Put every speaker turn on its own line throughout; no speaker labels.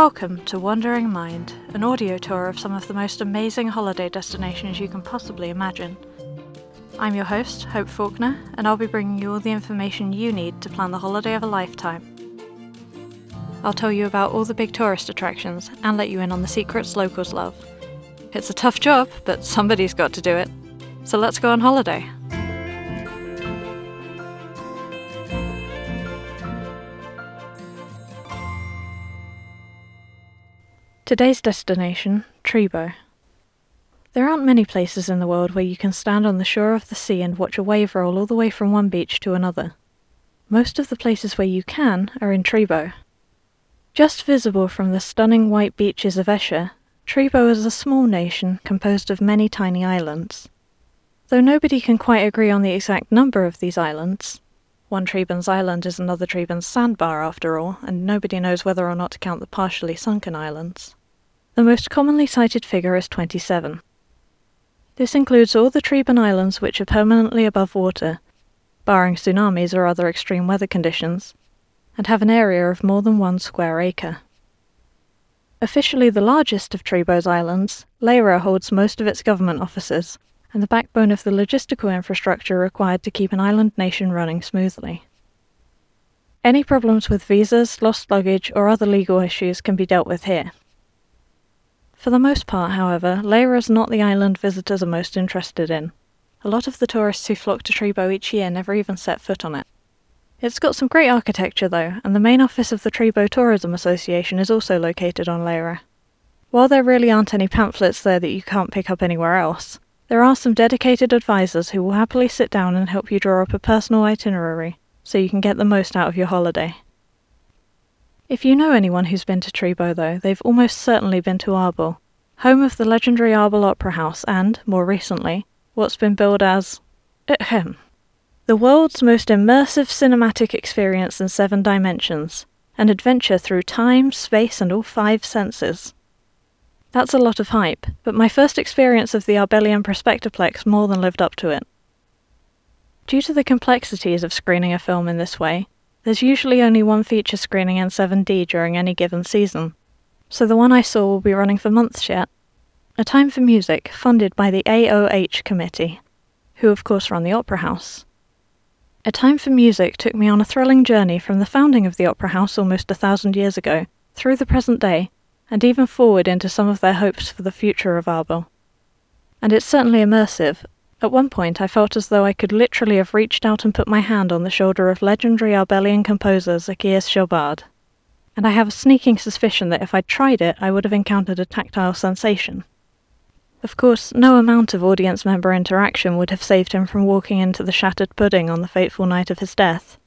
Welcome to Wandering Mind, an audio tour of some of the most amazing holiday destinations you can possibly imagine. I'm your host, Hope Faulkner, and I'll be bringing you all the information you need to plan the holiday of a lifetime. I'll tell you about all the big tourist attractions and let you in on the secrets locals love. It's a tough job, but somebody's got to do it. So let's go on holiday. Today's destination, Treebo. There aren't many places in the world where you can stand on the shore of the sea and watch a wave roll all the way from one beach to another. Most of the places where you can are in Treebo. Just visible from the stunning white beaches of Esher, Treebo is a small nation composed of many tiny islands. Though nobody can quite agree on the exact number of these islands, one Treeban's island is another Treeban's sandbar after all, and nobody knows whether or not to count the partially sunken islands. The most commonly cited figure is 27. This includes all the Treeban Islands which are permanently above water, barring tsunamis or other extreme weather conditions, and have an area of more than one square acre. Officially the largest of Treebo's islands, Leira holds most of its government offices and the backbone of the logistical infrastructure required to keep an island nation running smoothly. Any problems with visas, lost luggage, or other legal issues can be dealt with here. For the most part, however, Leira is not the island visitors are most interested in. A lot of the tourists who flock to Treebo each year never even set foot on it. It's got some great architecture though, and the main office of the Treebo Tourism Association is also located on Leira. While there really aren't any pamphlets there that you can't pick up anywhere else, there are some dedicated advisors who will happily sit down and help you draw up a personal itinerary so you can get the most out of your holiday. If you know anyone who's been to Treebo, though, they've almost certainly been to Arbel, home of the legendary Arbel Opera House and, more recently, what's been billed as ahem, the world's most immersive cinematic experience in seven dimensions, an adventure through time, space, and all five senses. That's a lot of hype, but my first experience of the Arbelian Prospectoplex more than lived up to it. Due to the complexities of screening a film in this way, there's usually only one feature screening in 7D during any given season, so the one I saw will be running for months yet. A Time for Music, funded by the AOH Committee, who of course run the Opera House. A Time for Music took me on a thrilling journey from the founding of the Opera House almost a thousand years ago, through the present day, and even forward into some of their hopes for the future of Arbel. And it's certainly immersive, at one point, I felt as though I could literally have reached out and put my hand on the shoulder of legendary Arbelian composer Zacchaeus Jobard. And I have a sneaking suspicion that if I'd tried it, I would have encountered a tactile sensation. Of course, no amount of audience member interaction would have saved him from walking into the shattered pudding on the fateful night of his death.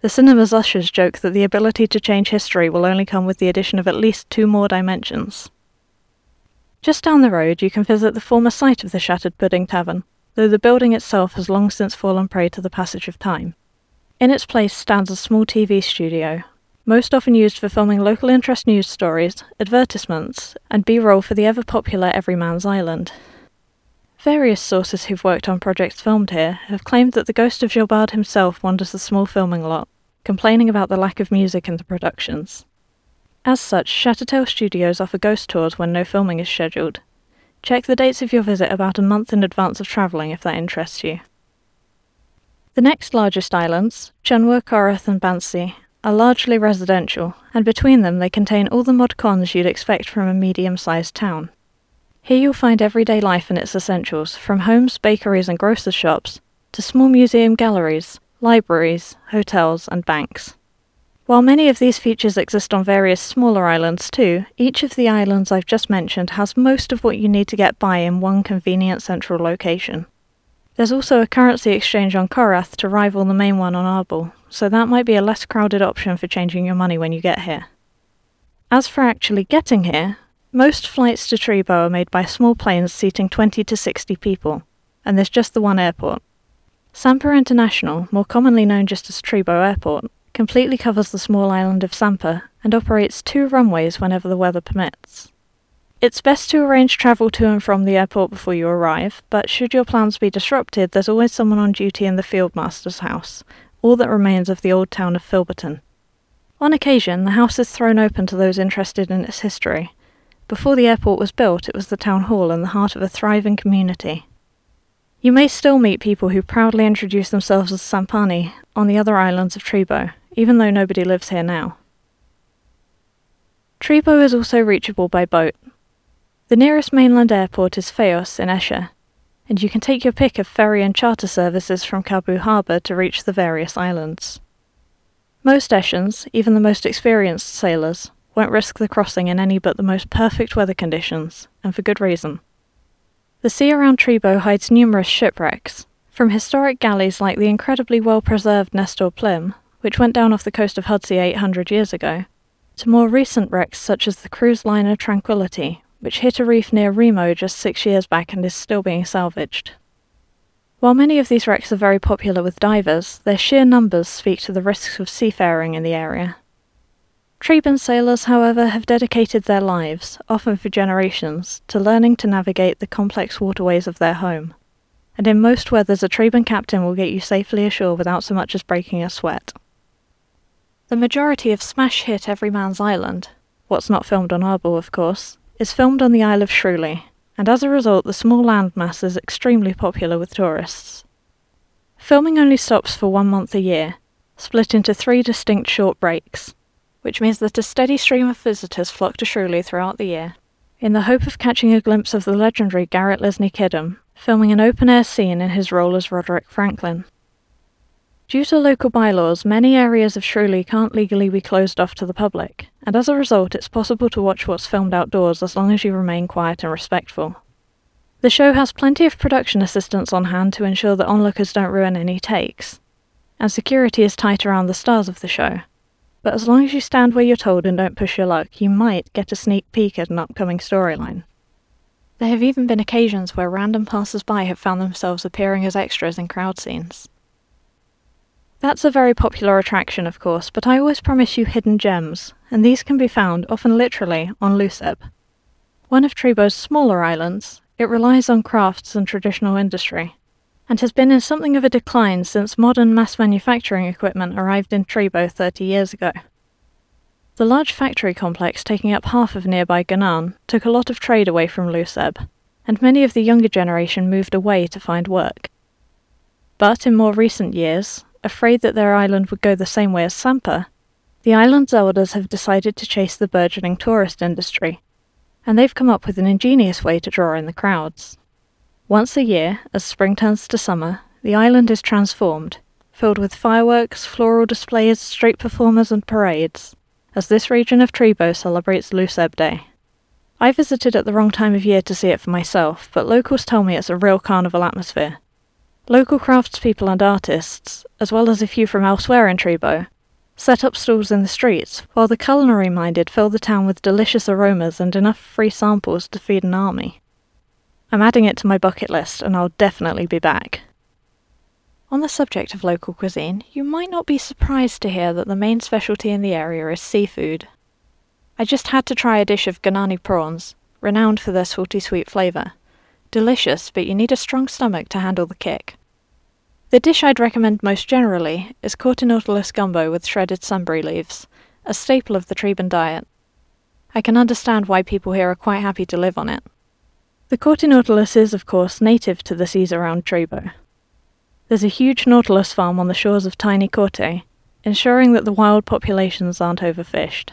The cinema's ushers joke that the ability to change history will only come with the addition of at least two more dimensions. Just down the road, you can visit the former site of the Shattered Pudding Tavern, though the building itself has long since fallen prey to the passage of time. In its place stands a small TV studio, most often used for filming local interest news stories, advertisements, and B roll for the ever popular Everyman's Island. Various sources who've worked on projects filmed here have claimed that the ghost of Jobard himself wanders the small filming lot, complaining about the lack of music in the productions. As such, Shattertail Studios offer ghost tours when no filming is scheduled, Check the dates of your visit about a month in advance of travelling if that interests you. The next largest islands, Chunwa, Korath, and Bansi, are largely residential, and between them they contain all the mod cons you'd expect from a medium sized town. Here you'll find everyday life and its essentials, from homes, bakeries, and grocers' shops, to small museum galleries, libraries, hotels, and banks. While many of these features exist on various smaller islands too, each of the islands I've just mentioned has most of what you need to get by in one convenient central location. There's also a currency exchange on Korath to rival the main one on Arbel, so that might be a less crowded option for changing your money when you get here. As for actually getting here, most flights to Treebo are made by small planes seating 20 to 60 people, and there's just the one airport. Sampa International, more commonly known just as Treebo Airport, completely covers the small island of Sampa and operates two runways whenever the weather permits. It's best to arrange travel to and from the airport before you arrive, but should your plans be disrupted, there's always someone on duty in the Fieldmaster's house, all that remains of the old town of Filberton. On occasion, the house is thrown open to those interested in its history. Before the airport was built, it was the town hall in the heart of a thriving community. You may still meet people who proudly introduce themselves as Sampani on the other islands of Treebo, even though nobody lives here now. Treebo is also reachable by boat. The nearest mainland airport is Phaos in Esher, and you can take your pick of ferry and charter services from Kabu harbour to reach the various islands. Most Eshians, even the most experienced sailors, won't risk the crossing in any but the most perfect weather conditions, and for good reason. The sea around Treebo hides numerous shipwrecks, from historic galleys like the incredibly well preserved Nestor Plym, which went down off the coast of Hudsey 800 years ago, to more recent wrecks such as the cruise liner Tranquility, which hit a reef near Remo just six years back and is still being salvaged. While many of these wrecks are very popular with divers, their sheer numbers speak to the risks of seafaring in the area. Treeban sailors, however, have dedicated their lives, often for generations, to learning to navigate the complex waterways of their home. And in most weathers, a Treeban captain will get you safely ashore without so much as breaking a sweat. The majority of smash hit Every Man's Island, what's not filmed on Arbor, of course, is filmed on the Isle of Shrueli, and as a result, the small landmass is extremely popular with tourists. Filming only stops for one month a year, split into three distinct short breaks which means that a steady stream of visitors flock to Shrueli throughout the year, in the hope of catching a glimpse of the legendary Garrett Leslie Kidham, filming an open air scene in his role as Roderick Franklin. Due to local bylaws, many areas of Shrueli can't legally be closed off to the public, and as a result, it's possible to watch what's filmed outdoors as long as you remain quiet and respectful. The show has plenty of production assistants on hand to ensure that onlookers don't ruin any takes, and security is tight around the stars of the show, but as long as you stand where you're told and don't push your luck, you might get a sneak peek at an upcoming storyline. There have even been occasions where random passers by have found themselves appearing as extras in crowd scenes. That's a very popular attraction, of course, but I always promise you hidden gems, and these can be found, often literally, on Luseb. One of Treebo's smaller islands, it relies on crafts and traditional industry, and has been in something of a decline since modern mass manufacturing equipment arrived in Treebo 30 years ago. The large factory complex taking up half of nearby Ganan took a lot of trade away from Luseb, and many of the younger generation moved away to find work. But in more recent years, afraid that their island would go the same way as Sampa, the island's elders have decided to chase the burgeoning tourist industry, and they've come up with an ingenious way to draw in the crowds. Once a year, as spring turns to summer, the island is transformed, filled with fireworks, floral displays, street performers, and parades, as this region of Treebo celebrates Luseb Day. I visited at the wrong time of year to see it for myself, but locals tell me it's a real carnival atmosphere. Local craftspeople and artists, as well as a few from elsewhere in Treebo, set up stalls in the streets, while the culinary minded fill the town with delicious aromas and enough free samples to feed an army. I'm adding it to my bucket list and I'll definitely be back. On the subject of local cuisine, you might not be surprised to hear that the main specialty in the area is seafood. I just had to try a dish of Ganani prawns, renowned for their salty sweet flavour. Delicious, but you need a strong stomach to handle the kick. The dish I'd recommend most generally is Nautilus gumbo with shredded sunbury leaves, a staple of the Treeban diet. I can understand why people here are quite happy to live on it. The Korte nautilus is, of course, native to the seas around Treebo. There's a huge nautilus farm on the shores of tiny Korte, ensuring that the wild populations aren't overfished.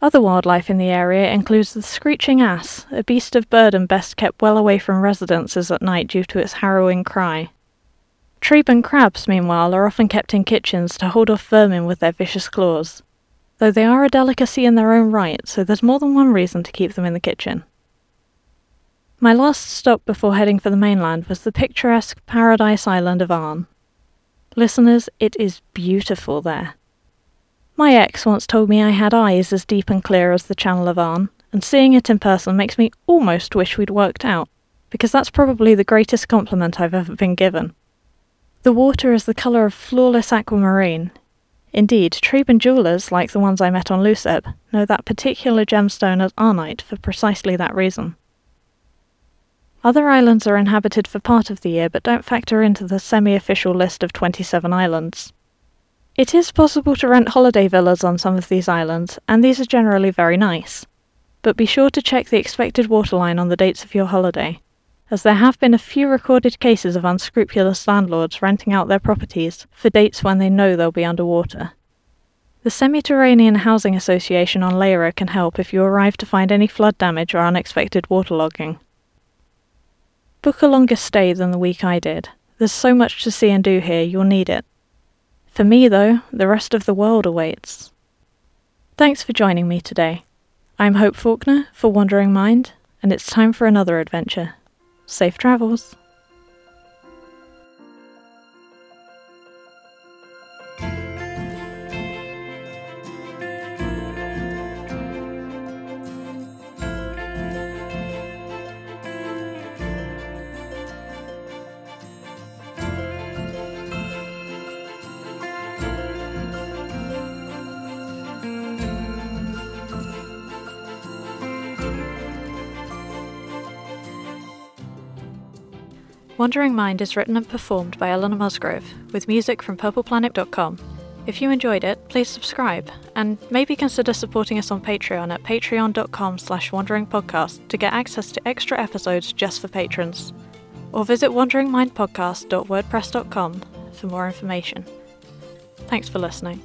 Other wildlife in the area includes the screeching ass, a beast of burden best kept well away from residences at night due to its harrowing cry. Treeban crabs, meanwhile, are often kept in kitchens to hold off vermin with their vicious claws, though they are a delicacy in their own right, so there's more than one reason to keep them in the kitchen. My last stop before heading for the mainland was the picturesque paradise island of Arn. Listeners, it is beautiful there. My ex once told me I had eyes as deep and clear as the Channel of Arn, and seeing it in person makes me almost wish we'd worked out, because that's probably the greatest compliment I've ever been given. The water is the colour of flawless aquamarine. Indeed, Treeban jewellers, like the ones I met on Luseb, know that particular gemstone as arnite for precisely that reason. Other islands are inhabited for part of the year but don't factor into the semi official list of 27 islands. It is possible to rent holiday villas on some of these islands, and these are generally very nice. But be sure to check the expected waterline on the dates of your holiday, as there have been a few recorded cases of unscrupulous landlords renting out their properties for dates when they know they'll be underwater. The Semi-Terranean Housing Association on Leira can help if you arrive to find any flood damage or unexpected waterlogging. Book a longer stay than the week I did. There's so much to see and do here, you'll need it. For me, though, the rest of the world awaits. Thanks for joining me today. I'm Hope Faulkner for Wandering Mind, and it's time for another adventure. Safe travels! Wandering Mind is written and performed by Eleanor Musgrove, with music from purpleplanet.com. If you enjoyed it, please subscribe, and maybe consider supporting us on Patreon at patreon.com slash wanderingpodcast to get access to extra episodes just for patrons. Or visit wanderingmindpodcast.wordpress.com for more information. Thanks for listening.